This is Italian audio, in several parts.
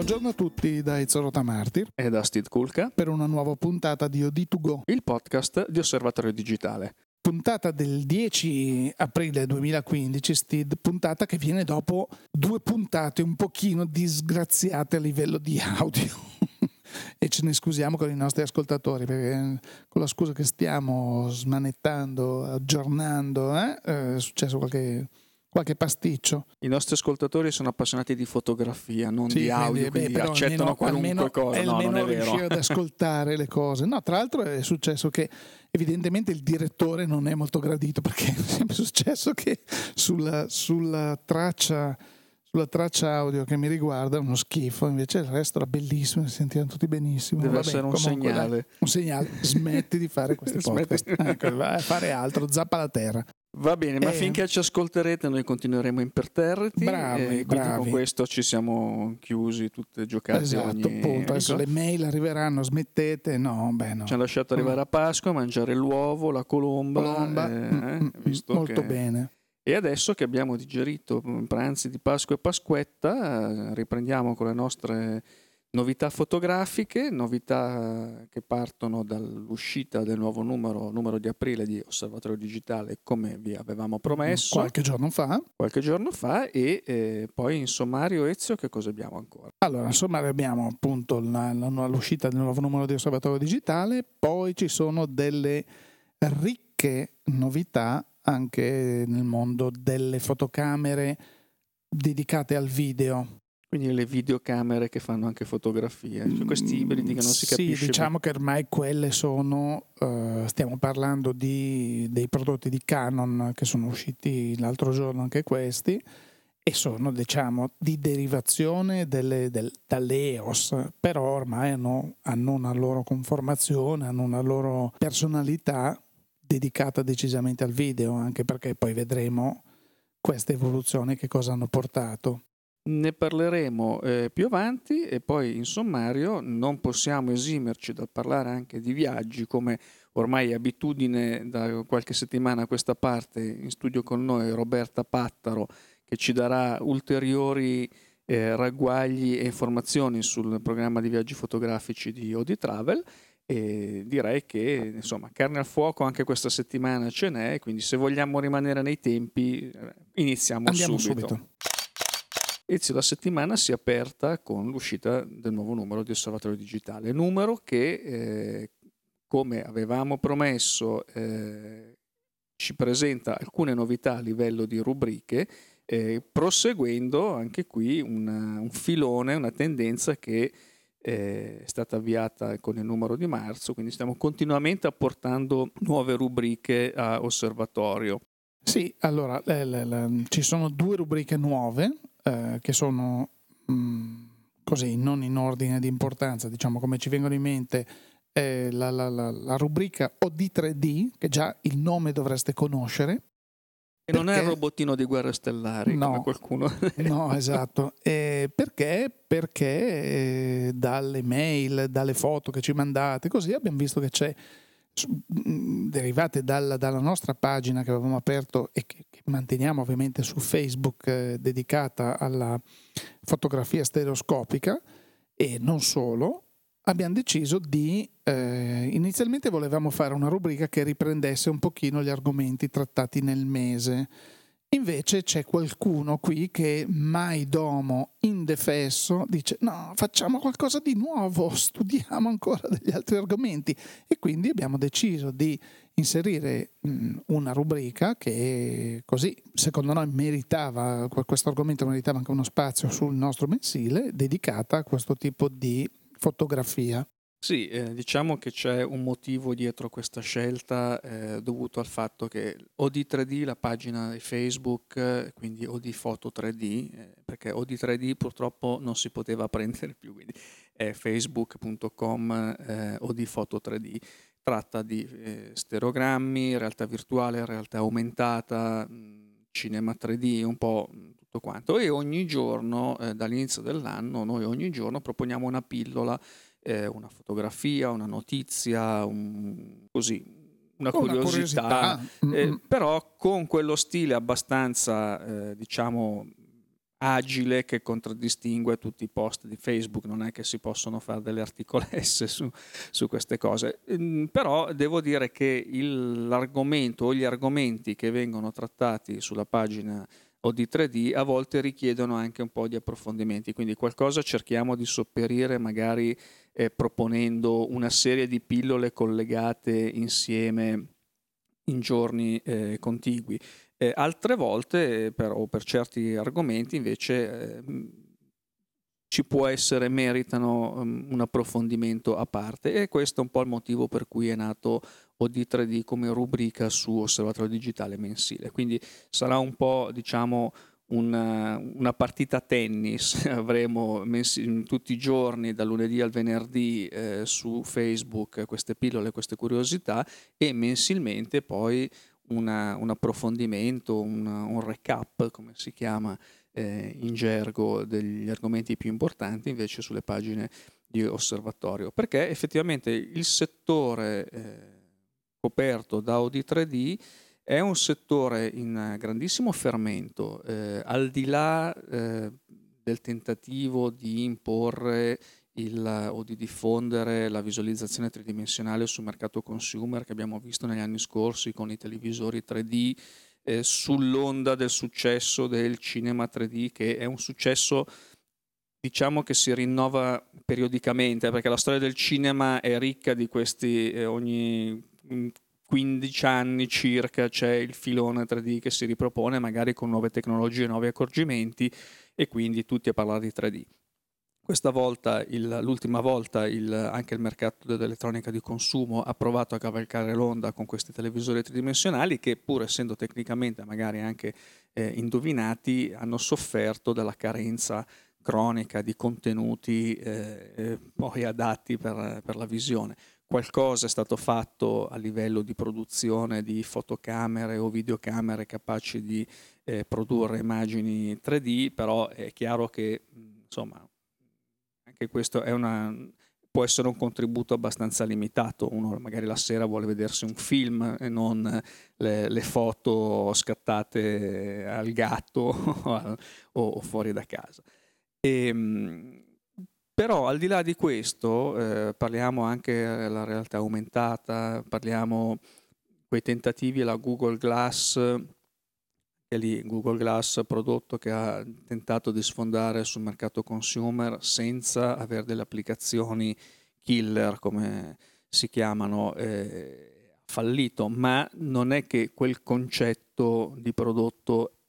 Buongiorno a tutti da Izzorota Martir e da Steve Kulka per una nuova puntata di OD2Go, il podcast di Osservatorio Digitale. Puntata del 10 aprile 2015, Steve, puntata che viene dopo due puntate un pochino disgraziate a livello di audio. e ce ne scusiamo con i nostri ascoltatori perché con la scusa che stiamo smanettando, aggiornando, eh, è successo qualche qualche pasticcio. I nostri ascoltatori sono appassionati di fotografia, non sì, di audio, quindi, beh, accettano almeno, qualunque almeno, cosa. No, non è vero. riuscire ad ascoltare le cose. No, tra l'altro è successo che evidentemente il direttore non è molto gradito perché è sempre successo che sulla, sulla traccia sulla traccia audio che mi riguarda uno schifo, invece il resto era bellissimo, si sentivano tutti benissimo. Deve Vabbè, essere un segnale. Dai, un segnale, smetti di fare questi podcast, ecco, vai a fare altro, zappa la terra. Va bene, ma eh. finché ci ascolterete noi continueremo imperterriti. Bravi, bravi. Con questo ci siamo chiusi, tutte giocate. Esatto, ogni... appunto. Adesso le mail arriveranno, smettete. No, beh, no. Ci hanno lasciato arrivare a Pasqua, mangiare l'uovo, la colomba. colomba. Eh, mm, mm, mm molto che... bene. E adesso che abbiamo digerito pranzi di Pasqua e Pasquetta, riprendiamo con le nostre Novità fotografiche, novità che partono dall'uscita del nuovo numero, numero di aprile di Osservatorio Digitale, come vi avevamo promesso. Qualche giorno fa. Qualche giorno fa e eh, poi in sommario Ezio che cosa abbiamo ancora? Allora, in sommario abbiamo appunto la, la, l'uscita del nuovo numero di Osservatorio Digitale, poi ci sono delle ricche novità anche nel mondo delle fotocamere dedicate al video quindi le videocamere che fanno anche fotografie, cioè questi mm, ibridi che non si capisce. Sì, diciamo che ormai quelle sono, uh, stiamo parlando di, dei prodotti di Canon che sono usciti l'altro giorno anche questi e sono diciamo di derivazione delle, del, dalle EOS, però ormai hanno, hanno una loro conformazione, hanno una loro personalità dedicata decisamente al video, anche perché poi vedremo queste evoluzioni che cosa hanno portato. Ne parleremo eh, più avanti e poi in sommario non possiamo esimerci dal parlare anche di viaggi come ormai è abitudine da qualche settimana a questa parte in studio con noi Roberta Pattaro che ci darà ulteriori eh, ragguagli e informazioni sul programma di viaggi fotografici di Odi Travel e direi che insomma carne al fuoco anche questa settimana ce n'è quindi se vogliamo rimanere nei tempi eh, iniziamo Andiamo subito. subito. Ezio la settimana si è aperta con l'uscita del nuovo numero di Osservatorio Digitale, numero che eh, come avevamo promesso eh, ci presenta alcune novità a livello di rubriche, eh, proseguendo anche qui una, un filone, una tendenza che eh, è stata avviata con il numero di marzo, quindi stiamo continuamente apportando nuove rubriche a osservatorio. Sì, allora le, le, le, ci sono due rubriche nuove eh, che sono mh, mm, così, non in ordine di importanza, diciamo come ci vengono in mente eh, la, la, la, la, rubrica OD3D, che già il nome dovreste conoscere. E non è il robottino di guerre stellari, no, qualcuno. no, esatto. Eh, perché? Perché eh, dalle mail, dalle foto che ci mandate, così abbiamo visto che c'è Mm, derivate dalla, dalla, nostra pagina che avevamo aperto e che manteniamo ovviamente su Facebook eh, dedicata alla fotografia stereoscopica e non solo, abbiamo deciso di eh, inizialmente volevamo fare una rubrica che riprendesse un pochino gli argomenti trattati nel mese Invece c'è qualcuno qui che mai domo indefesso dice no, facciamo qualcosa di nuovo, studiamo ancora degli altri argomenti e quindi abbiamo deciso di inserire una rubrica che così secondo noi meritava, questo argomento meritava anche uno spazio sul nostro mensile dedicata a questo tipo di fotografia. Sì, eh, diciamo che c'è un motivo dietro questa scelta eh, dovuto al fatto che OD3D, la pagina di Facebook, eh, quindi OD Foto 3D, eh, perché OD3D purtroppo non si poteva prendere più, quindi è facebook.com eh, OD Foto 3D, tratta di stereogrammi, realtà virtuale, realtà aumentata, mh, cinema 3D, un po' tutto quanto. E ogni giorno, dall'inizio dell'anno, noi ogni giorno proponiamo una pillola eh, una fotografia, una notizia, un, così, una curiosità, una curiosità. Eh, però con quello stile abbastanza, eh, diciamo, agile che contraddistingue tutti i post di Facebook, non è che si possono fare delle articolesse su, su queste cose, mm, però devo dire che il, l'argomento o gli argomenti che vengono trattati sulla pagina o di 3D a volte richiedono anche un po' di approfondimenti, quindi qualcosa cerchiamo di sopperire magari eh, proponendo una serie di pillole collegate insieme in giorni eh, contigui. Eh, altre volte, per, o per certi argomenti, invece eh, ci può essere, meritano um, un approfondimento a parte e questo è un po' il motivo per cui è nato OD3D come rubrica su Osservatorio Digitale mensile. Quindi sarà un po', diciamo, una, una partita tennis, avremo mensi- tutti i giorni, dal lunedì al venerdì, eh, su Facebook queste pillole, queste curiosità e mensilmente poi una, un approfondimento, un, un, recap, come si chiama eh, in gergo, degli argomenti più importanti invece sulle pagine di osservatorio, perché effettivamente il settore eh, coperto da Audi 3D è un settore in grandissimo fermento, eh, al di là eh, del tentativo di imporre il, o di diffondere la visualizzazione tridimensionale sul mercato consumer che abbiamo visto negli anni scorsi con i televisori 3D, eh, sull'onda del successo del cinema 3D, che è un successo diciamo che si rinnova periodicamente, perché la storia del cinema è ricca di questi eh, ogni 15 anni circa c'è il filone 3D che si ripropone, magari con nuove tecnologie, nuovi accorgimenti e quindi tutti a parlare di 3D. Questa volta, il, l'ultima volta, il, anche il mercato dell'elettronica di consumo ha provato a cavalcare l'onda con questi televisori tridimensionali che pur essendo tecnicamente magari anche eh, indovinati hanno sofferto della carenza cronica di contenuti eh, eh poi adatti per, per la visione qualcosa è stato fatto a livello di produzione di fotocamere o videocamere capaci di eh, produrre immagini 3D, però è chiaro che insomma anche questo una, può essere un contributo abbastanza limitato. Uno magari la sera vuole vedersi un film e non le, le foto scattate al gatto o, o, fuori da casa. E, ehm, però al di là di questo eh, parliamo anche della realtà aumentata, parliamo quei tentativi, la Google Glass, che lì Google Glass prodotto che ha tentato di sfondare sul mercato consumer senza avere delle applicazioni killer come si chiamano, eh, fallito, ma non è che quel concetto di prodotto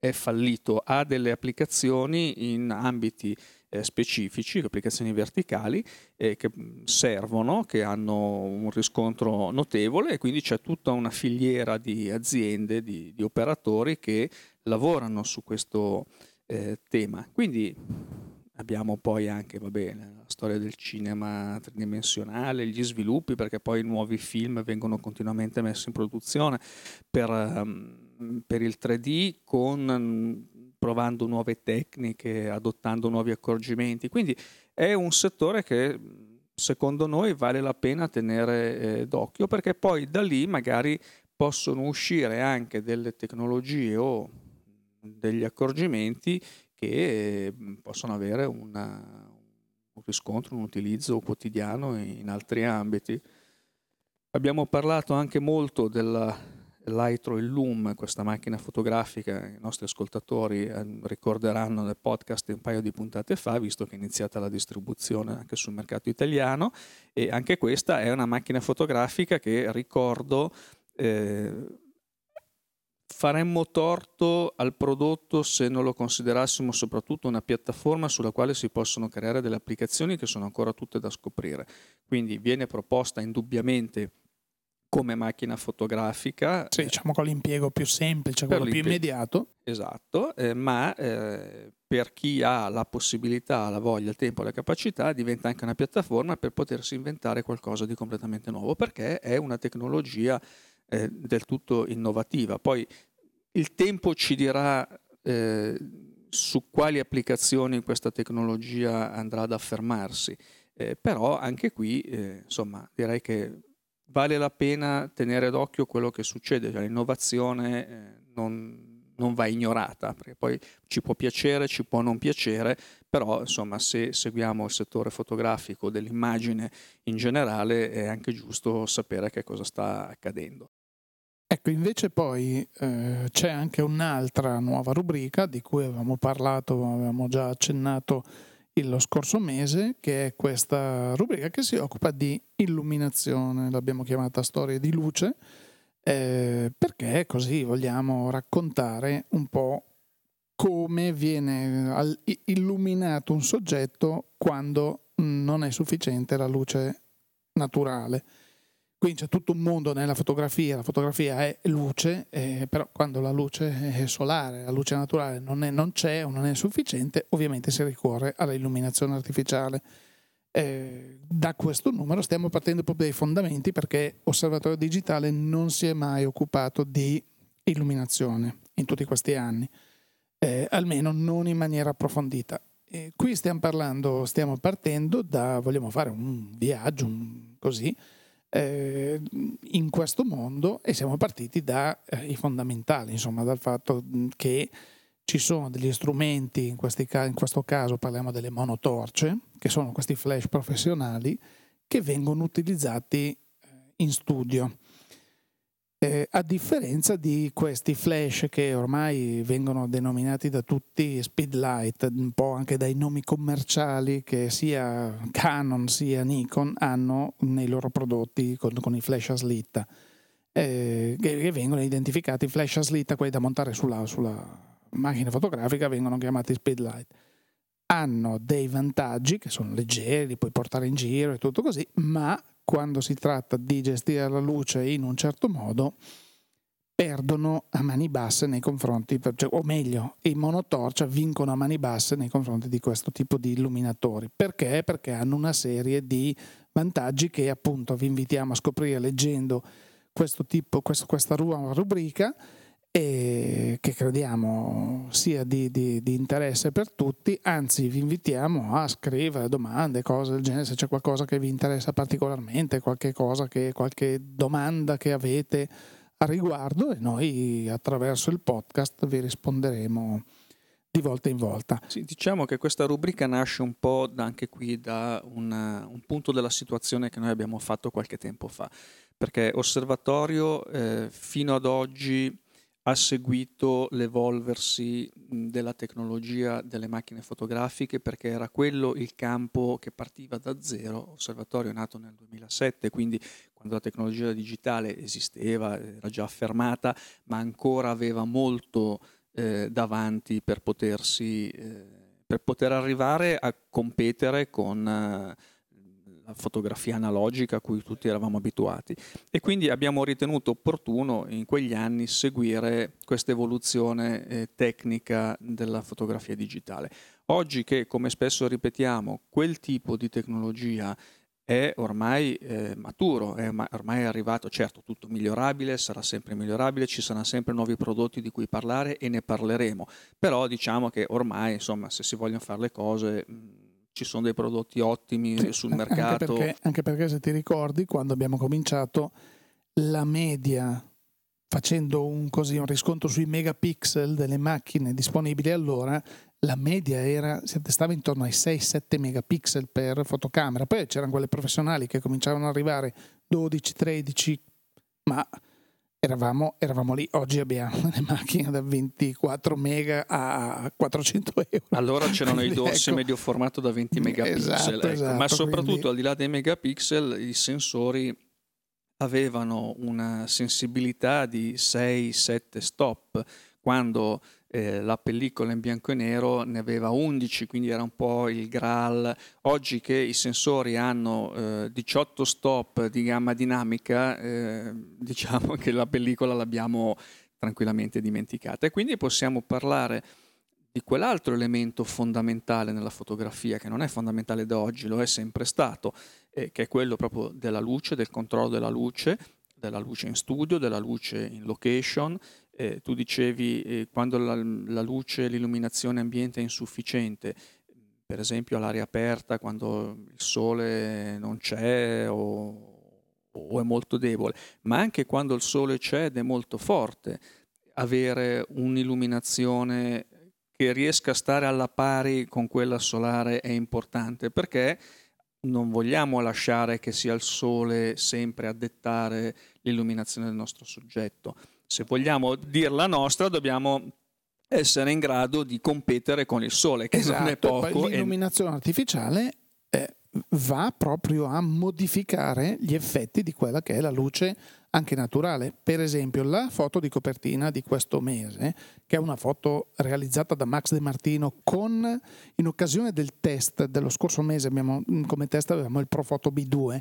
è fallito, ha delle applicazioni in ambiti eh, specifici, applicazioni verticali eh, che servono, che hanno un riscontro notevole e quindi c'è tutta una filiera di aziende, di, di operatori che lavorano su questo eh, tema. Quindi abbiamo poi anche bene, la storia del cinema tridimensionale, gli sviluppi, perché poi nuovi film vengono continuamente messi in produzione per, um, per il 3D con provando nuove tecniche, adottando nuovi accorgimenti. Quindi è un settore che secondo noi vale la pena tenere eh, d'occhio perché poi da lì magari possono uscire anche delle tecnologie o degli accorgimenti che eh, possono avere una, un riscontro, un utilizzo quotidiano in altri ambiti. Abbiamo parlato anche molto della Lightro Loom, questa macchina fotografica, i nostri ascoltatori eh, ricorderanno nel podcast un paio di puntate fa, visto che è iniziata la distribuzione anche sul mercato italiano e anche questa è una macchina fotografica che ricordo eh, faremmo torto al prodotto se non lo considerassimo soprattutto una piattaforma sulla quale si possono creare delle applicazioni che sono ancora tutte da scoprire. Quindi viene proposta indubbiamente come macchina fotografica. Sì, diciamo con l'impiego più semplice, quello più immediato. Esatto, eh, ma eh, per chi ha la possibilità, la voglia, il tempo, la capacità, diventa anche una piattaforma per potersi inventare qualcosa di completamente nuovo, perché è una tecnologia eh, del tutto innovativa. Poi il tempo ci dirà eh, su quali applicazioni questa tecnologia andrà ad affermarsi. Eh, però anche qui, eh, insomma, direi che vale la pena tenere d'occhio quello che succede, cioè, l'innovazione eh, non, non va ignorata, perché poi ci può piacere, ci può non piacere, però insomma se seguiamo il settore fotografico dell'immagine in generale è anche giusto sapere che cosa sta accadendo. Ecco, invece poi eh, c'è anche un'altra nuova rubrica di cui avevamo parlato, avevamo già accennato lo scorso mese, che è questa rubrica che si occupa di illuminazione, l'abbiamo chiamata Storie di luce, eh, perché così vogliamo raccontare un po' come viene illuminato un soggetto quando non è sufficiente la luce naturale. Quindi c'è tutto un mondo nella fotografia, la fotografia è luce, eh, però quando la luce è solare, la luce naturale non, è, non c'è o non è sufficiente, ovviamente si ricorre all'illuminazione artificiale. Eh, da questo numero stiamo partendo proprio dai fondamenti perché Osservatorio Digitale non si è mai occupato di illuminazione in tutti questi anni, eh, almeno non in maniera approfondita. E qui stiamo parlando, stiamo partendo da, vogliamo fare un viaggio un, così, eh, in questo mondo e siamo partiti dai eh, fondamentali, insomma, dal fatto che ci sono degli strumenti, in, ca- in questo caso parliamo delle monotorce, che sono questi flash professionali che vengono utilizzati eh, in studio. Eh, a differenza di questi flash che ormai vengono denominati da tutti speedlight, un po' anche dai nomi commerciali che sia Canon sia Nikon hanno nei loro prodotti con, con i flash a slitta, eh, che, vengono identificati flash a slitta, quelli da montare sulla, sulla macchina fotografica, vengono chiamati speedlight. Hanno dei vantaggi che sono leggeri, li puoi portare in giro e tutto così, ma quando si tratta di gestire la luce in un certo modo, perdono a mani basse nei confronti, cioè, o meglio, i monotorcia vincono a mani basse nei confronti di questo tipo di illuminatori. Perché? Perché hanno una serie di vantaggi che appunto vi invitiamo a scoprire leggendo questo tipo, questo, questa rubrica e che crediamo sia di, di, di, interesse per tutti, anzi vi invitiamo a scrivere domande, cose del genere, se c'è qualcosa che vi interessa particolarmente, qualche, che, qualche domanda che avete a riguardo e noi attraverso il podcast vi risponderemo di volta in volta. Sì, diciamo che questa rubrica nasce un po' anche qui da una, un punto della situazione che noi abbiamo fatto qualche tempo fa, perché Osservatorio eh, fino ad oggi ha seguito l'evolversi della tecnologia delle macchine fotografiche perché era quello il campo che partiva da zero. Osservatorio nato nel 2007, quindi quando la tecnologia digitale esisteva, era già affermata, ma ancora aveva molto eh, davanti per potersi eh, per poter arrivare a competere con eh, fotografia analogica a cui tutti eravamo abituati e quindi abbiamo ritenuto opportuno in quegli anni seguire questa evoluzione eh, tecnica della fotografia digitale. Oggi che, come spesso ripetiamo, quel tipo di tecnologia è ormai eh, maturo, è ormai arrivato, certo tutto migliorabile, sarà sempre migliorabile, ci saranno sempre nuovi prodotti di cui parlare e ne parleremo, però diciamo che ormai insomma se si vogliono fare le cose... Ci sono dei prodotti ottimi sì, sul mercato. Anche perché, anche perché se ti ricordi, quando abbiamo cominciato, la media facendo un, così, un, riscontro sui megapixel delle macchine disponibili allora, la media era, si attestava intorno ai 6-7 megapixel per fotocamera. Poi c'erano quelle professionali che cominciavano ad arrivare 12-13, ma Eravamo, eravamo, lì, oggi abbiamo le macchine da 24 mega a 400 euro. Allora c'erano i dorsi ecco. medio formato da 20 megapixel, esatto, ecco. esatto, ma soprattutto quindi... al di là dei megapixel i sensori avevano una sensibilità di 6-7 stop, quando eh, la pellicola in bianco e nero ne aveva 11, quindi era un po' il Graal. Oggi che i sensori hanno eh, 18 stop di gamma dinamica, eh, diciamo che la pellicola l'abbiamo tranquillamente dimenticata e quindi possiamo parlare di quell'altro elemento fondamentale nella fotografia, che non è fondamentale da oggi, lo è sempre stato, eh, che è quello proprio della luce, del controllo della luce, della luce in studio, della luce in location, eh, tu dicevi eh, quando la, la luce, l'illuminazione ambiente è insufficiente, per esempio all'aria aperta, quando il sole non c'è o, o, è molto debole, ma anche quando il sole c'è ed è molto forte. avere un'illuminazione che riesca a stare alla pari con quella solare è importante perché non vogliamo lasciare che sia il sole sempre a dettare l'illuminazione del nostro soggetto. Se vogliamo dirla nostra, dobbiamo essere in grado di competere con il sole, che esatto, non è esatto, poco. L'illuminazione e... artificiale eh, va proprio a modificare gli effetti di quella che è la luce anche naturale. Per esempio, la foto di copertina di questo mese, che è una foto realizzata da Max De Martino con, in occasione del test dello scorso mese, abbiamo, come test avevamo il Profoto B2,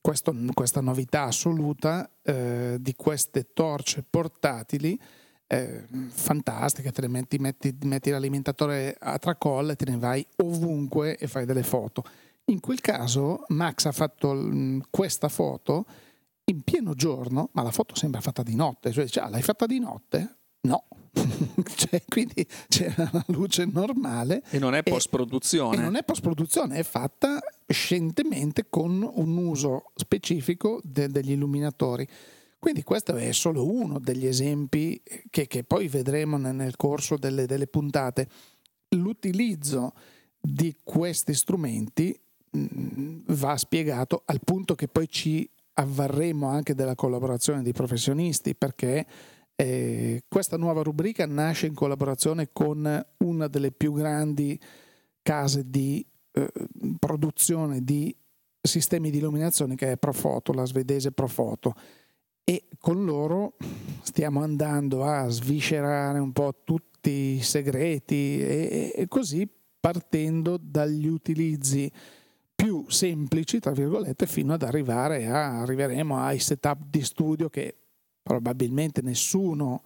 questo, questa novità assoluta eh, di queste torce portatili. Eh, fantastiche, te le metti, metti, metti l'alimentatore a tracolla e te ne vai ovunque e fai delle foto. In quel caso Max ha fatto questa foto in pieno giorno, ma la foto sembra fatta di notte, cioè, cioè l'hai fatta di notte? No, cioè, quindi c'era la luce normale. E non è post-produzione. E, non è post-produzione, è fatta scientemente con un uso specifico de, degli illuminatori. Quindi questo è solo uno degli esempi che, che poi vedremo nel corso delle, delle puntate. L'utilizzo di questi strumenti mh, va spiegato al punto che poi ci avvarremo anche della collaborazione di professionisti perché eh, questa nuova rubrica nasce in collaborazione con una delle più grandi case di eh, produzione di sistemi di illuminazione che è Profoto, la svedese Profoto e con loro stiamo andando a sviscerare un po' tutti i segreti e, e così partendo dagli utilizzi più semplici, tra virgolette, fino ad arrivare a, arriveremo ai setup di studio che probabilmente nessuno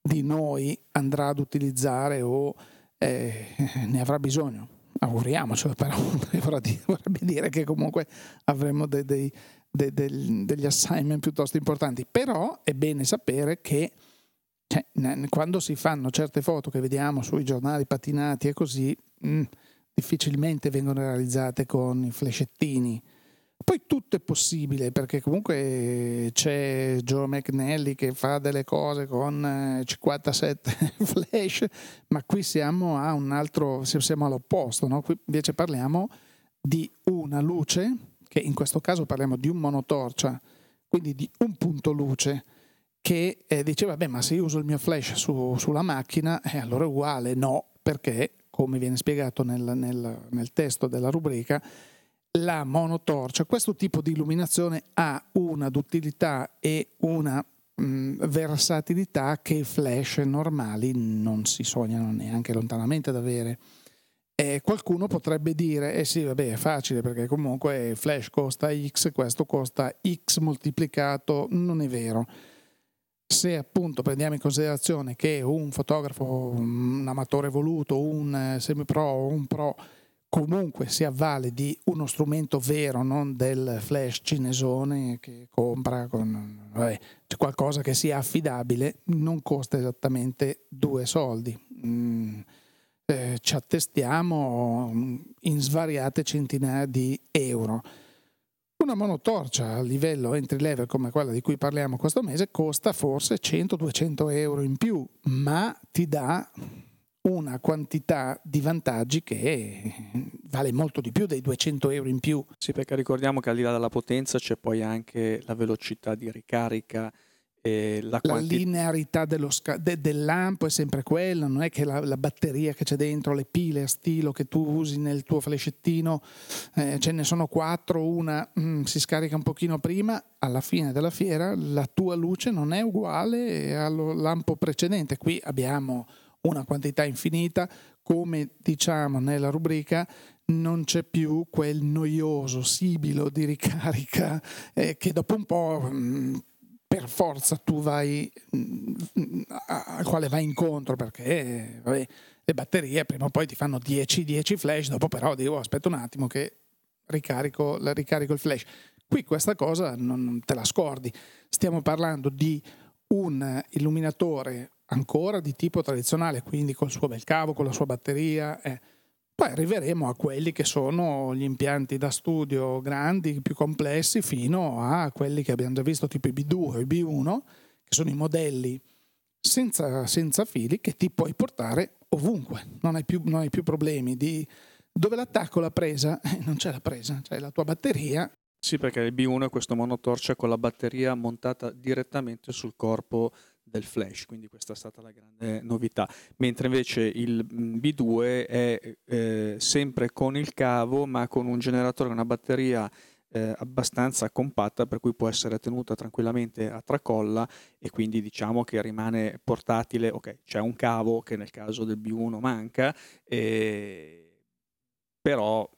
di noi andrà ad utilizzare o eh, ne avrà bisogno. Auguriamocelo, però vorrebbe dire che comunque avremo dei, dei, dei, degli assignment piuttosto importanti. Però è bene sapere che cioè, quando si fanno certe foto che vediamo sui giornali patinati e così, mh, mm, difficilmente vengono realizzate con i flashettini. Poi tutto è possibile perché comunque c'è Joe McNally che fa delle cose con 57 eh, flash, ma qui siamo a un altro, siamo all'opposto, no? qui invece parliamo di una luce, che in questo caso parliamo di un monotorcia, quindi di un punto luce che eh, diceva, beh ma se io uso il mio flash su, sulla macchina, eh, allora è uguale, no, perché come viene spiegato nel, nel, nel testo della rubrica, la monotorcia, questo tipo di illuminazione ha una duttilità e una mh, versatilità che i flash normali non si sognano neanche lontanamente ad avere. E qualcuno potrebbe dire, eh sì, vabbè, è facile perché comunque flash costa X, questo costa X moltiplicato, non è vero se appunto prendiamo in considerazione che un fotografo, un amatore voluto, un eh, semi-pro o un pro comunque si avvale di uno strumento vero, non del flash cinesone che compra con vabbè, qualcosa che sia affidabile, non costa esattamente due soldi. Mm, eh, ci attestiamo in svariate centinaia di euro. Una monotorcia a livello entry level come quella di cui parliamo questo mese costa forse 100-200 euro in più, ma ti dà una quantità di vantaggi che vale molto di più dei 200 euro in più. Sì, perché ricordiamo che al di là della potenza c'è poi anche la velocità di ricarica eh, la, la quanti... linearità sca- de- del lampo è sempre quella, non è che la, la, batteria che c'è dentro, le pile a stilo che tu usi nel tuo flascettino, eh, ce ne sono quattro, una mm, si scarica un pochino prima, alla fine della fiera la tua luce non è uguale al lampo precedente. Qui abbiamo una quantità infinita, come diciamo nella rubrica, non c'è più quel noioso sibilo di ricarica eh, che dopo un po' mh, mm, per forza tu vai mm, al quale vai incontro perché vabbè, le batterie prima o poi ti fanno 10, 10 flash, dopo però dico aspetta un attimo che ricarico, ricarico il flash. Qui questa cosa non te la scordi, stiamo parlando di un illuminatore ancora di tipo tradizionale, quindi col suo bel cavo, con la sua batteria. Eh poi arriveremo a quelli che sono gli impianti da studio grandi, più complessi, fino a quelli che abbiamo già visto, tipo i B2 o i B1, che sono i modelli senza, senza fili che ti puoi portare ovunque, non hai più, non hai più problemi di dove l'attacco la presa, eh, non c'è la presa, c'è la tua batteria. Sì, perché il B1 è questo monotorcia con la batteria montata direttamente sul corpo del flash, quindi questa è stata la grande novità. Mentre invece il B2 è eh, sempre con il cavo, ma con un generatore, una batteria eh, abbastanza compatta per cui può essere tenuta tranquillamente a tracolla e quindi diciamo che rimane portatile, ok, c'è un cavo che nel caso del B1 manca, eh, però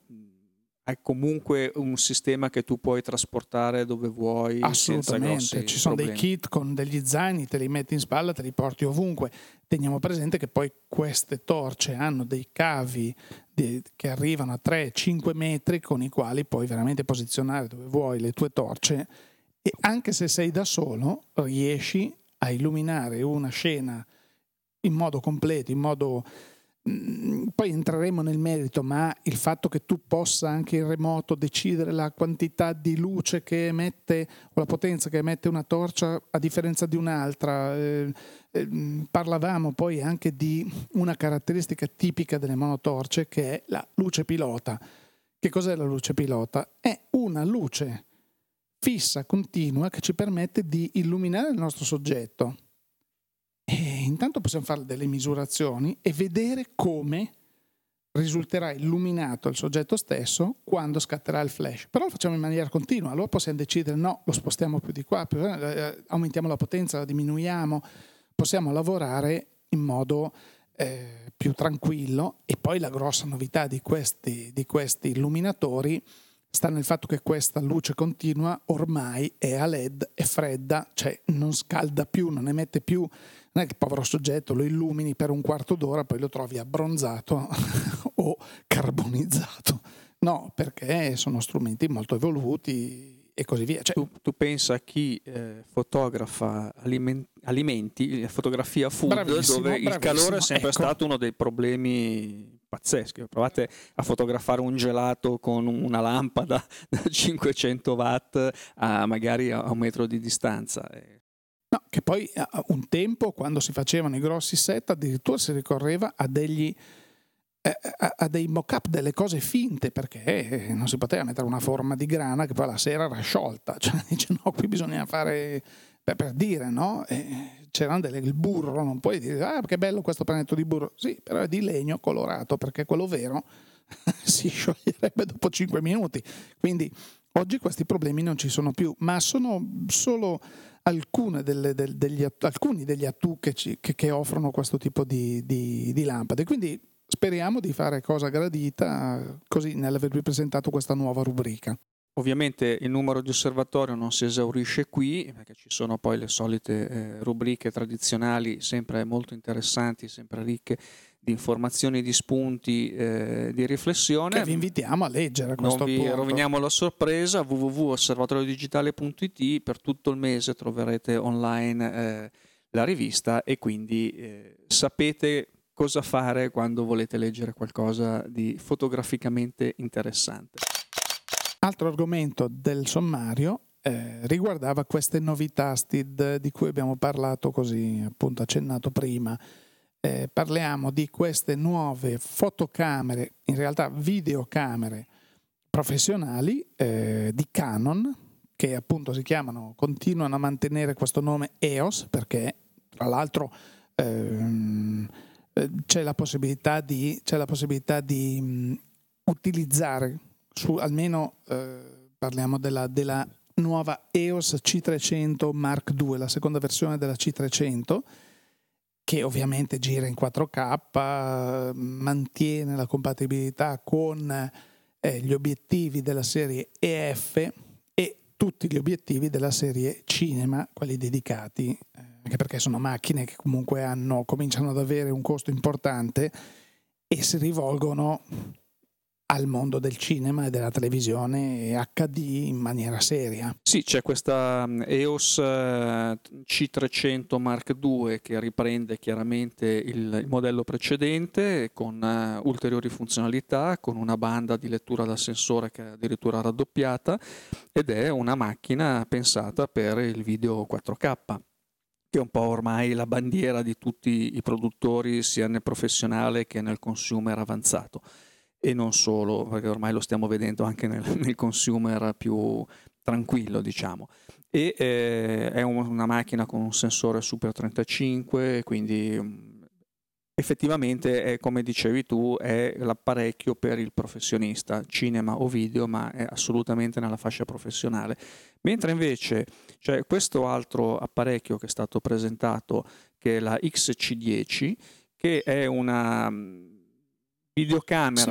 è comunque un sistema che tu puoi trasportare dove vuoi. Assolutamente, ci sono problemi. dei kit con degli zaini, te li metti in spalla, te li porti ovunque. Teniamo presente che poi queste torce hanno dei cavi di, che arrivano a 3-5 metri con i quali puoi veramente posizionare dove vuoi le tue torce e anche se sei da solo riesci a illuminare una scena in modo completo, in modo poi entreremo nel merito, ma il fatto che tu possa anche in remoto decidere la quantità di luce che emette o la potenza che emette una torcia a differenza di un'altra, eh, eh, parlavamo poi anche di una caratteristica tipica delle monotorce che è la luce pilota. Che cos'è la luce pilota? È una luce fissa, continua, che ci permette di illuminare il nostro soggetto intanto possiamo fare delle misurazioni e vedere come risulterà illuminato il soggetto stesso quando scatterà il flash. Però lo facciamo in maniera continua, allora possiamo decidere no, lo spostiamo più di qua, più, eh, aumentiamo la potenza, la diminuiamo, possiamo lavorare in modo eh, più tranquillo e poi la grossa novità di questi, di questi illuminatori sta nel fatto che questa luce continua ormai è a LED, è fredda, cioè non scalda più, non emette più, non è che il povero soggetto lo illumini per un quarto d'ora, poi lo trovi abbronzato o carbonizzato. No, perché sono strumenti molto evoluti e così via. Cioè, tu, tu pensa a chi eh, fotografa aliment- alimenti, fotografia food, dove il calore è sempre ecco. stato uno dei problemi pazzeschi. Provate a fotografare un gelato con una lampada da 500 watt a magari a un metro di distanza. No, che poi un tempo, quando si facevano i grossi set, addirittura si ricorreva a degli a, dei mock-up delle cose finte perché non si poteva mettere una forma di grana che poi la sera era sciolta. Cioè, dice no, qui bisogna fare per, per dire, no? E c'erano delle, il burro, non puoi dire, ah, che bello questo panetto di burro. Sì, però è di legno colorato, perché quello vero si scioglierebbe dopo 5 minuti. Quindi oggi questi problemi non ci sono più, ma sono solo delle, del, degli, alcuni degli attu che, ci, che, che, offrono questo tipo di, di, di lampade. Quindi speriamo di fare cosa gradita così nell'avervi presentato questa nuova rubrica. Ovviamente il numero di osservatorio non si esaurisce qui, perché ci sono poi le solite eh, rubriche tradizionali, sempre molto interessanti, sempre ricche di informazioni, di spunti, eh, di riflessione. Che vi invitiamo a leggere a questo non vi punto. roviniamo la sorpresa, www.osservatoriodigitale.it, per tutto il mese troverete online eh, la rivista e quindi eh, sapete cosa fare quando volete leggere qualcosa di fotograficamente interessante. Altro argomento del sommario eh, riguardava queste novità STID di cui abbiamo parlato così appunto accennato prima. Eh, parliamo di queste nuove fotocamere, in realtà videocamere professionali eh, di Canon che appunto si chiamano, continuano a mantenere questo nome EOS perché tra l'altro ehm, eh, c'è la possibilità di, la possibilità di mh, utilizzare su almeno eh, parliamo della, della, nuova EOS C300 Mark II, la seconda versione della C300 che ovviamente gira in 4K, mantiene la compatibilità con eh, gli obiettivi della serie EF e tutti gli obiettivi della serie Cinema, quelli dedicati, eh, anche perché sono macchine che comunque hanno, cominciano ad avere un costo importante e si rivolgono al mondo del cinema e della televisione HD in maniera seria. Sì, c'è questa mm, EOS eh, C300 Mark II che riprende chiaramente il, modello precedente con uh, ulteriori funzionalità, con una banda di lettura da sensore che è addirittura raddoppiata ed è una macchina pensata per il video 4K che è un po' ormai la bandiera di tutti i produttori sia nel professionale che nel consumer avanzato e non solo, perché ormai lo stiamo vedendo anche nel, nel consumer più tranquillo, diciamo. E eh, è un, una macchina con un sensore Super 35, quindi mm, effettivamente è, come dicevi tu, è l'apparecchio per il professionista, cinema o video, ma è assolutamente nella fascia professionale. Mentre invece c'è questo altro apparecchio che è stato presentato, che è la XC10, che è una mm, videocamera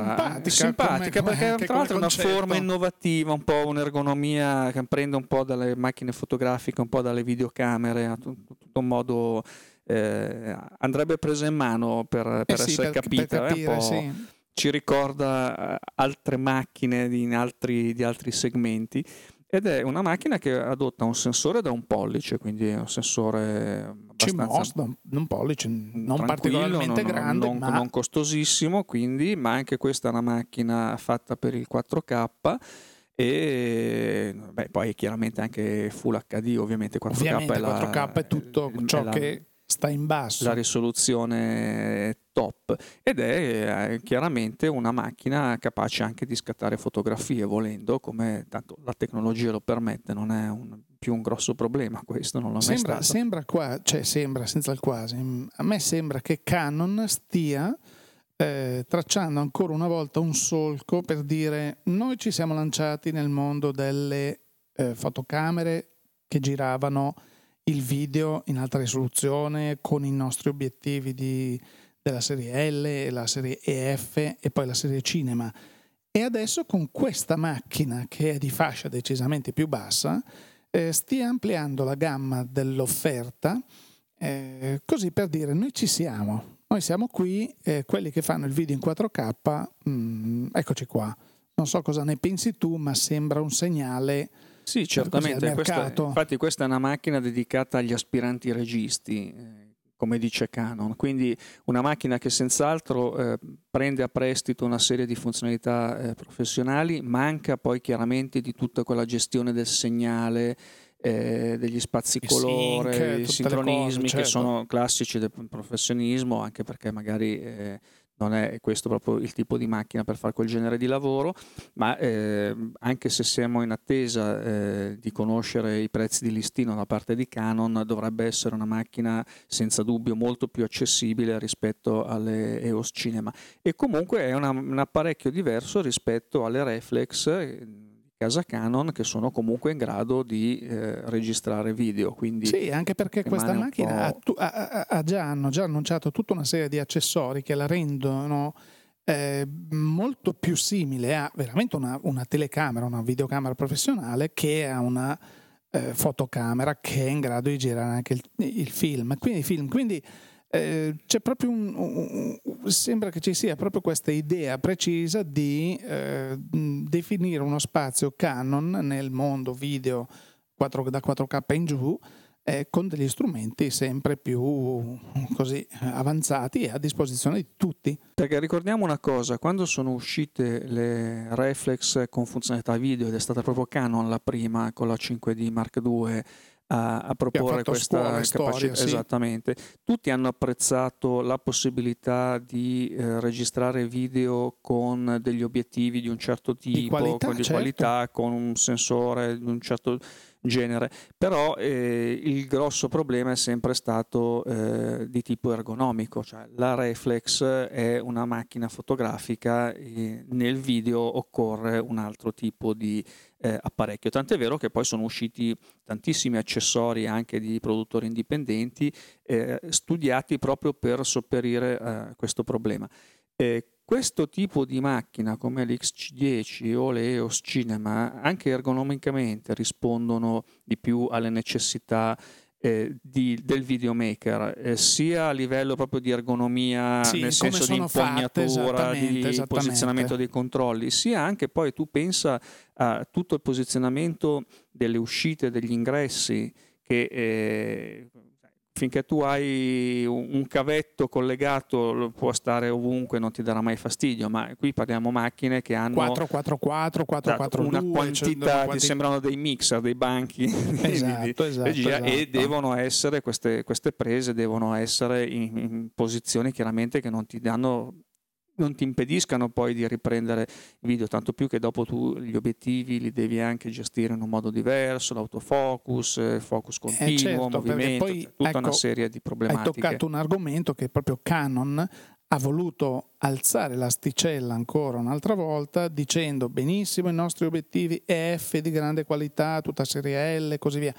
simpatica, simpatica come, perché tra l'altro è una forma innovativa, un po' un'ergonomia che prende un po' dalle macchine fotografiche, un po' dalle videocamere, tutto un modo eh, andrebbe presa in mano per, per eh sì, essere per, capita. Per capire, sì. Ci ricorda eh, altre macchine in altri, di altri segmenti ed è una macchina che adotta un sensore da un pollice, quindi è un sensore abbastanza CMOS un pollice, non particolarmente non, grande, non, ma... non costosissimo, quindi, ma anche questa è una macchina fatta per il 4K e beh, poi chiaramente anche Full HD, ovviamente 4K, ovviamente, è, la, 4K è tutto ciò è che sta in basso. La risoluzione top ed è eh, chiaramente una macchina capace anche di scattare fotografie volendo, come tanto la tecnologia lo permette, non è un, più un grosso problema questo, non l'ho sembra, mai stato. Sembra qua, cioè sembra senza il quasi, a me sembra che Canon stia eh, tracciando ancora una volta un solco per dire noi ci siamo lanciati nel mondo delle eh, fotocamere che giravano il video in alta risoluzione con i nostri obiettivi di, della serie L, la serie EF e poi la serie Cinema. E adesso con questa macchina che è di fascia decisamente più bassa, eh, stia ampliando la gamma dell'offerta, eh, così per dire noi ci siamo, noi siamo qui, eh, quelli che fanno il video in 4K, mh, mm, eccoci qua. Non so cosa ne pensi tu, ma sembra un segnale sì, certamente. Questa, infatti questa è una macchina dedicata agli aspiranti registi, eh, come dice Canon, quindi una macchina che senz'altro eh, prende a prestito una serie di funzionalità eh, professionali, manca poi chiaramente di tutta quella gestione del segnale, eh, degli spazi I colore, sync, i sincronismi cose, certo. che sono classici del professionismo, anche perché magari eh, non è questo proprio il tipo di macchina per fare quel genere di lavoro, ma eh, anche se siamo in attesa eh, di conoscere i prezzi di listino da parte di Canon, dovrebbe essere una macchina senza dubbio molto più accessibile rispetto alle EOS Cinema. E comunque è una, un apparecchio diverso rispetto alle reflex eh, casa Canon che sono comunque in grado di eh, registrare video. Quindi sì, anche perché questa macchina ha, ha, già, hanno già annunciato tutta una serie di accessori che la rendono eh, molto più simile a veramente una, una, telecamera, una videocamera professionale che a una eh, fotocamera che è in grado di girare anche il, il film. Quindi, film. Quindi eh, c'è proprio un, un, sembra che ci sia proprio questa idea precisa di eh, definire uno spazio canon nel mondo video 4, da 4K in giù eh, con degli strumenti sempre più così avanzati e a disposizione di tutti. Perché ricordiamo una cosa, quando sono uscite le reflex con funzionalità video ed è stata proprio Canon la prima con la 5D Mark II a, a proporre questa capacità. Sì. Esattamente. Tutti hanno apprezzato la possibilità di eh, registrare video con degli obiettivi di un certo tipo, di qualità, con di certo. qualità, con un sensore di un certo genere, però eh, il grosso problema è sempre stato eh, di tipo ergonomico, cioè la reflex è una macchina fotografica e nel video occorre un altro tipo di eh, apparecchio, tant'è vero che poi sono usciti tantissimi accessori anche di produttori indipendenti eh, studiati proprio per sopperire a questo problema. Eh, questo tipo di macchina come l'X10 o le EOS Cinema anche ergonomicamente rispondono di più alle necessità eh, di, del videomaker, eh, sia a livello proprio di ergonomia, sì, nel senso di impugnatura, di posizionamento dei controlli, sia anche poi tu pensa a tutto il posizionamento delle uscite, degli ingressi che eh, finché tu hai un cavetto collegato può stare ovunque, non ti darà mai fastidio, ma qui parliamo macchine che hanno 444, 442, una quantità, cioè, ti sembrano dei mixer, dei banchi esatto, di, esatto, regia esatto. e devono essere, queste, queste prese devono essere in, in posizioni chiaramente che non ti danno non ti impediscano poi di riprendere video, tanto più che dopo tu gli obiettivi li devi anche gestire in un modo diverso, l'autofocus, il focus continuo, eh certo, movimento, poi, tutta ecco, una serie di problematiche. Hai toccato un argomento che proprio Canon ha voluto alzare l'asticella ancora un'altra volta dicendo benissimo i nostri obiettivi EF di grande qualità, tutta serie L e così via,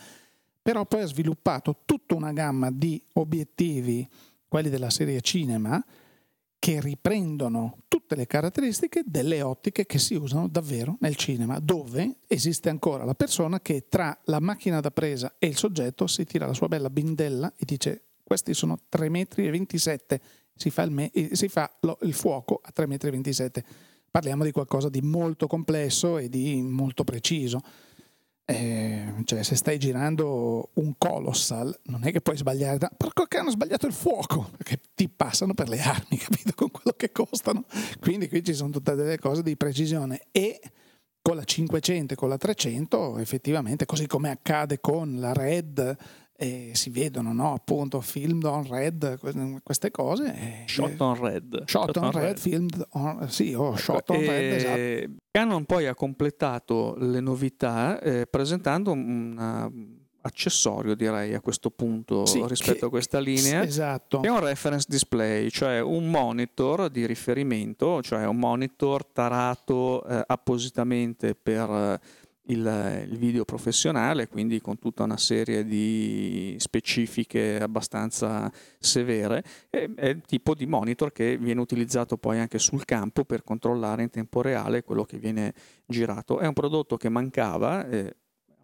però poi ha sviluppato tutta una gamma di obiettivi, quelli della serie cinema, che riprendono tutte le caratteristiche delle ottiche che si usano davvero nel cinema, dove esiste ancora la persona che tra la macchina da presa e il soggetto si tira la sua bella bindella e dice questi sono 3,27 metri, si fa, il, me- si fa lo- il fuoco a 3,27 metri. Parliamo di qualcosa di molto complesso e di molto preciso. Eh, cioè, se stai girando un colossal, non è che puoi sbagliare, perché hanno sbagliato il fuoco, perché ti passano per le armi, capito? Con quello che costano. Quindi qui ci sono tutte delle cose di precisione. E con la 500 e con la 300, effettivamente, così come accade con la Red e si vedono no? appunto filmed on red queste cose shot on red shot, shot on, on red, red, filmed on sì oh, ecco, shot on red esatto. Canon poi ha completato le novità eh, presentando un accessorio direi a questo punto sì, rispetto che, a questa linea esatto. è un reference display cioè un monitor di riferimento cioè un monitor tarato eh, appositamente per il, il, video professionale, quindi con tutta una serie di specifiche abbastanza severe, è, è il tipo di monitor che viene utilizzato poi anche sul campo per controllare in tempo reale quello che viene girato. È un prodotto che mancava. Eh,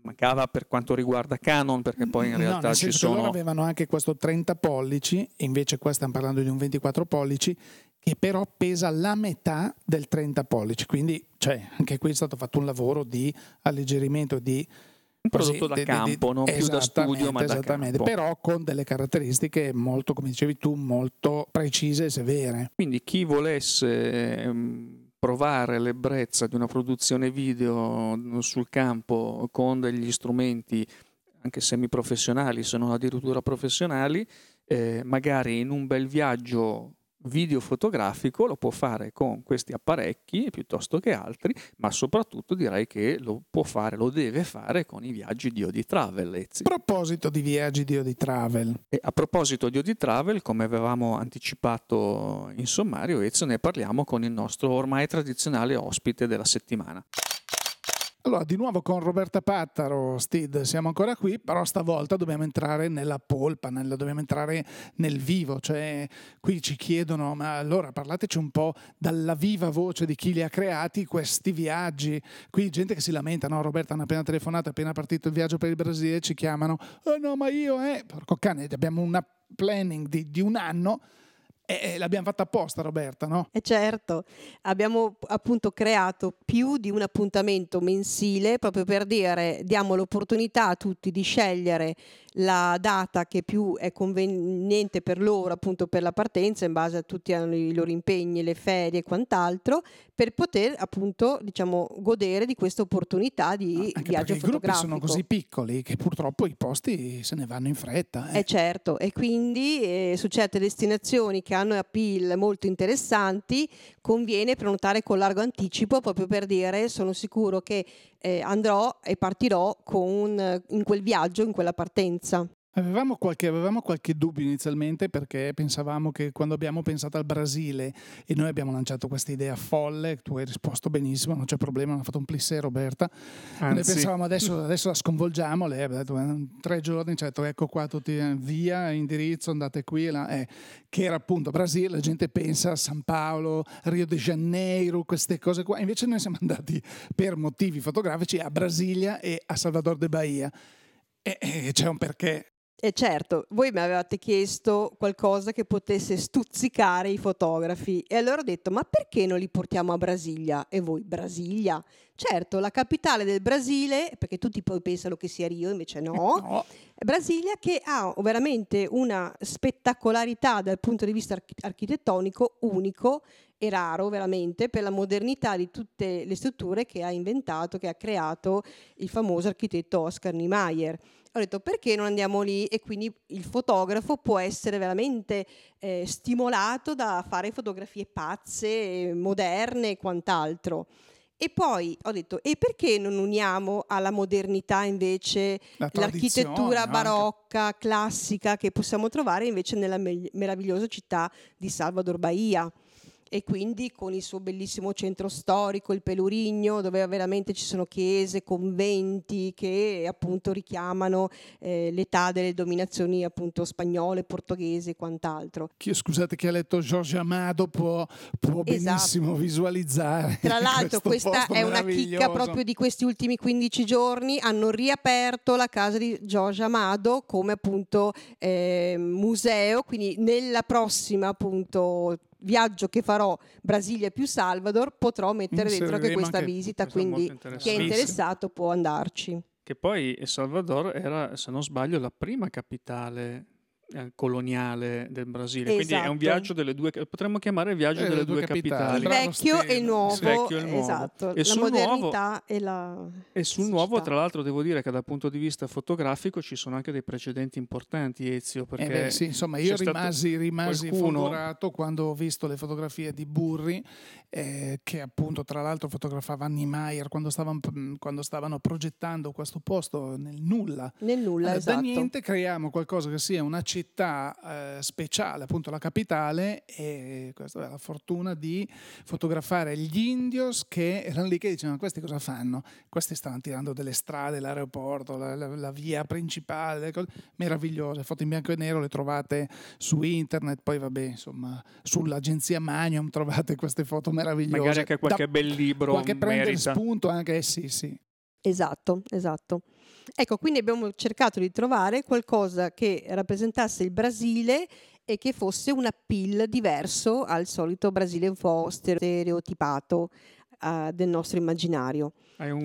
mancava per quanto riguarda Canon perché poi in realtà no, ci sono loro avevano anche questo 30 pollici invece qua stiamo parlando di un 24 pollici che però pesa la metà del 30 pollici, quindi cioè, anche qui è stato fatto un lavoro di alleggerimento, di un prodotto da campo, di, non più da studio, ma da campo. Però con delle caratteristiche molto, come dicevi tu, molto precise e severe. Quindi chi volesse ehm, provare l'ebbrezza di una produzione video sul campo con degli strumenti anche semiprofessionali, se non addirittura professionali, eh, magari in un bel viaggio video fotografico lo può fare con questi apparecchi piuttosto che altri, ma soprattutto direi che lo può fare, lo deve fare con i viaggi di Odi Travel. Ezzi. A proposito di viaggi di Odi Travel. E a proposito di Odi Travel, come avevamo anticipato in sommario, Ezio, ne parliamo con il nostro ormai tradizionale ospite della settimana. Allora, di nuovo con Roberta Pattaro, Steve, siamo ancora qui, però stavolta dobbiamo entrare nella polpa, nella, dobbiamo entrare nel vivo, cioè qui ci chiedono, ma allora parlateci un po' dalla viva voce di chi li ha creati questi viaggi. Qui gente che si lamenta, no? Roberta hanno appena telefonato, appena partito il viaggio per il Brasile, ci chiamano, oh no, ma io, eh, porco cane, abbiamo una planning di, di un anno eh, l'abbiamo fatta apposta Roberta, no? Eh certo, abbiamo appunto creato più di un appuntamento mensile proprio per dire diamo l'opportunità a tutti di scegliere la data che più è conveniente per loro, appunto per la partenza, in base a tutti i loro impegni, le ferie e quant'altro, per poter appunto diciamo godere di questa opportunità di no, viaggio fotografico. I gruppi sono così piccoli che purtroppo i posti se ne vanno in fretta. Eh, eh certo, e quindi eh, su certe destinazioni che hanno appeal molto interessanti conviene prenotare con largo anticipo proprio per dire sono sicuro che eh, andrò e partirò con, in quel viaggio, in quella partenza. Avevamo qualche, avevamo qualche, dubbio inizialmente perché pensavamo che quando abbiamo pensato al Brasile e noi abbiamo lanciato questa idea folle, tu hai risposto benissimo, non c'è problema, hanno fatto un plissé Roberta, Anzi. noi pensavamo adesso, adesso, la sconvolgiamo, lei ha detto eh, tre giorni, ci ha detto ecco qua tutti eh, via, indirizzo, andate qui, là, eh, che era appunto Brasile, la gente pensa a San Paolo, Rio de Janeiro, queste cose qua, invece noi siamo andati per motivi fotografici a Brasilia e a Salvador de Bahia. E, e c'è un perché E certo, voi mi avevate chiesto qualcosa che potesse stuzzicare i fotografi e allora ho detto ma perché non li portiamo a Brasilia? E voi Brasilia? Certo, la capitale del Brasile, perché tutti poi pensano che sia Rio, invece no, No, è Brasilia che ha veramente una spettacolarità dal punto di vista archi- architettonico unico e raro veramente per la modernità di tutte le strutture che ha inventato, che ha creato il famoso architetto Oscar Niemeyer. Ho detto perché non andiamo lì e quindi il fotografo può essere veramente eh, stimolato da fare fotografie pazze, moderne e quant'altro. E poi ho detto, e perché non uniamo alla modernità invece la l'architettura anche. barocca, classica che possiamo trovare invece nella me- meravigliosa città di Salvador Bahia? E quindi con il suo bellissimo centro storico, il Pelurigno, dove veramente ci sono chiese, conventi che appunto richiamano eh, l'età delle dominazioni appunto spagnole, portoghesi e quant'altro. Chi- scusate, chi ha letto Giorgio Amado può, può Esatto. benissimo visualizzare. Tra l'altro questa è una chicca proprio di questi ultimi 15 giorni, hanno riaperto la casa di Giorgio Amado come appunto eh, museo, quindi nella prossima appunto viaggio che farò Brasilia più Salvador potrò mettere dentro anche Inseriremo questa anche- visita, quindi chi è interessato può andarci. Che poi Salvador era, se non sbaglio, la prima capitale coloniale del Brasile. Quindi è un Esatto. viaggio delle due, potremmo chiamare viaggio Eh, delle le due due capitali. Il capitali. Bravo vecchio e il nuovo, Il vecchio e il nuovo. esatto, E la sul nuovo- modernità e la E sul Sì, nuovo, tra l'altro, devo dire che dal punto di vista fotografico ci sono anche dei precedenti importanti, Ezio, Eh perché beh, sì, insomma, io rimasi, rimasi qualcuno- folgorato quando ho visto le fotografie di Burri, eh, che appunto tra l'altro fotografava Niemeyer quando stavano, quando stavano progettando questo posto nel nulla. nel nulla, esatto. Da niente creiamo qualcosa che sia una città eh, speciale, appunto la capitale, e questa è la fortuna di fotografare gli indios che erano lì che dicevano questi cosa fanno? Questi stavano tirando delle strade, l'aeroporto, la, la- la via principale, cose meravigliose, foto in bianco e nero le trovate su internet, poi vabbè insomma sull'agenzia Magnum trovate queste foto meravigliose. magari anche qualche Da- bel libro qualche prendere merita. spunto anche, eh, sì sì. Esatto, esatto. Ecco, quindi abbiamo cercato di trovare qualcosa che rappresentasse il Brasile e che fosse un appeal diverso al solito Brasile un po' stereotipato eh, del nostro immaginario.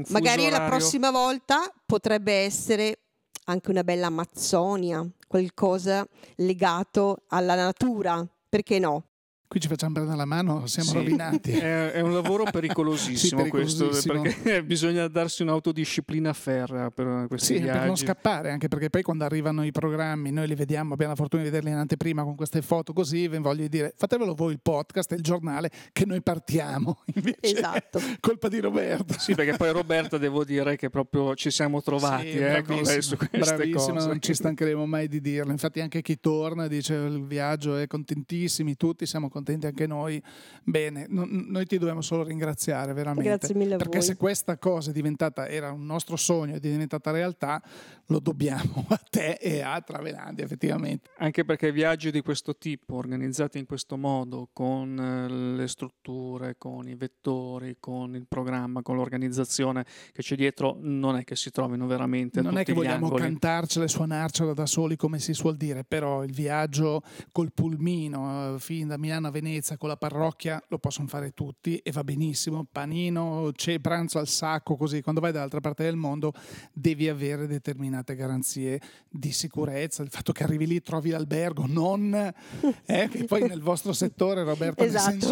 Magari la orario- prossima volta potrebbe essere anche una bella Amazzonia, qualcosa legato alla natura, perché no? Qui ci facciamo prendere la mano, siamo Sì. rovinati. È, è un lavoro pericolosissimo, Sì, pericolosissimo. questo, perché bisogna darsi un'autodisciplina ferrea per questi Sì, viaggi. per non scappare, anche perché poi quando arrivano i programmi, noi li vediamo, abbiamo la fortuna di vederli in anteprima con queste foto così, ve voglio dire, fatevelo voi il podcast e il giornale che noi partiamo. Invece, Esatto. Colpa di Roberto. Sì, perché poi Roberta devo dire che proprio ci siamo trovati Sì, eh, con lei su queste bravissima, cose. non ci stancheremo mai di dirlo. Infatti anche chi torna dice il viaggio è contentissimi, tutti siamo contenti anche noi. Bene, non- noi ti dobbiamo solo ringraziare veramente. Grazie mille a Perché voi. se questa cosa è diventata, era un nostro sogno, è diventata realtà, lo dobbiamo a te e a Travelandi effettivamente. Anche perché viaggi di questo tipo, organizzati in questo modo, con eh, le strutture, con i vettori, con il programma, con l'organizzazione che c'è dietro, non è che si trovino veramente Non è che gli vogliamo angoli. cantarcela e suonarcela da soli come si suol dire, però il viaggio col pulmino eh, fin da Milano a Venezia con la parrocchia lo possono fare tutti e va benissimo. Panino, c'è pranzo al sacco, così quando vai dall'altra parte del mondo devi avere determinate garanzie di sicurezza, il fatto che arrivi lì trovi l'albergo, non eh, che poi nel vostro settore Roberto Esatto,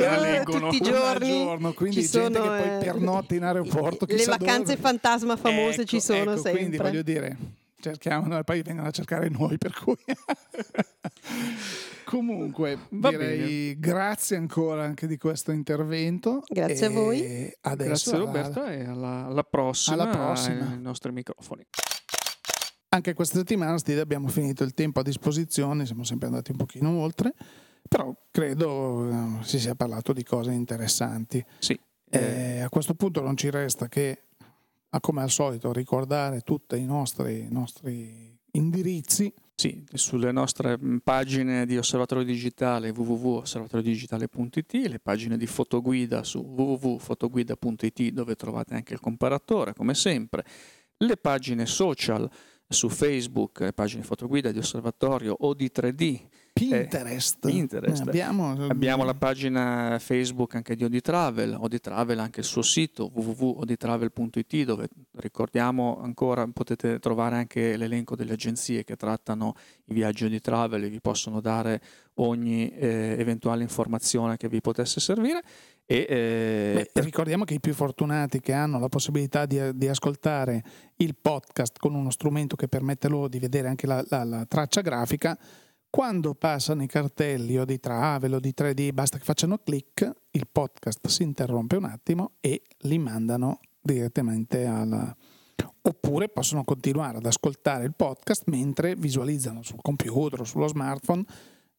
tutti i giorni giorno, quindi ci gente sono, che poi eh, pernotta in aeroporto, le vacanze dove. fantasma famose Ecco, ci sono ecco, sempre. Quindi voglio dire, cerchiamo, e poi vengono a cercare noi, per cui... Comunque, Va direi grazie ancora anche di questo intervento. Grazie a voi. Grazie alla- Roberta e alla, alla prossima, Alla prossima. ai nostri microfoni. Anche questa settimana, Steve, abbiamo finito il tempo a disposizione, siamo sempre andati un pochino oltre, però credo eh, si sia parlato di cose interessanti. Sì, eh, Eh, a questo punto non ci resta che, ah, come al solito, ricordare tutti i nostri, nostri indirizzi. Sì, sulle nostre pagine di Osservatorio Digitale www.osservatoriodigitale.it, le pagine di fotoguida su www.fotoguida.it dove trovate anche il comparatore come sempre, le pagine social su Facebook, le pagine fotoguida di osservatorio o di 3D. Pinterest. Eh, Pinterest. Abbiamo, Abbiamo la pagina Facebook anche di Oditravel, Oditravel anche il suo sito www.oditravel.it dove ricordiamo ancora potete trovare anche l'elenco delle agenzie che trattano i viaggi Oditravel e vi possono dare ogni eh, eventuale informazione che vi potesse servire. E, eh, Beh, ricordiamo che i più fortunati che hanno la possibilità di, di, ascoltare il podcast con uno strumento che permette loro di vedere anche la, la, la traccia grafica, quando passano i cartelli o di travel o di 3D, basta che facciano clic, il podcast si interrompe un attimo e li mandano direttamente alla... Oppure possono continuare ad ascoltare il podcast mentre visualizzano sul computer o sullo smartphone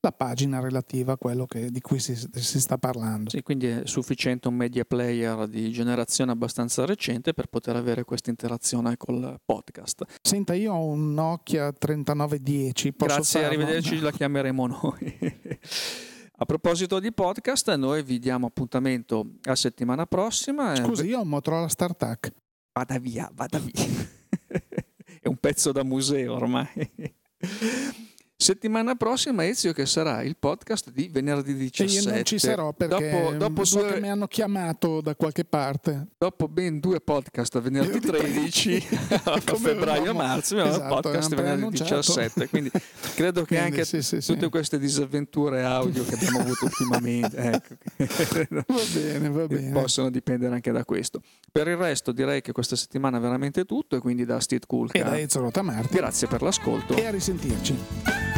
la pagina relativa a quello che, di cui si, si, sta parlando. Sì, quindi è sufficiente un media player di generazione abbastanza recente per poter avere questa interazione col podcast. Senta, io ho un Nokia 3910. Grazie, farlo? arrivederci, la chiameremo noi. A proposito di podcast, noi vi diamo appuntamento a settimana prossima. Scusi, io ho un Motorola StarTAC. Vada via, vada via. è un pezzo da museo ormai. Settimana prossima Ezio che sarà il podcast di venerdì 17. E io non ci sarò perché dopo, dopo so due... che mi hanno chiamato da qualche parte. Dopo ben due podcast venerdì 13 a febbraio-marzo abbiamo esatto, podcast venerdì 17. Quindi credo che quindi, anche sì, sì, tutte sì. queste disavventure audio che abbiamo avuto ultimamente ecco, va bene, va bene. possono dipendere anche da questo. Per il resto direi che questa settimana è veramente tutto e quindi da Steve Kulka e da Ezio Rotamarti grazie per l'ascolto e a risentirci.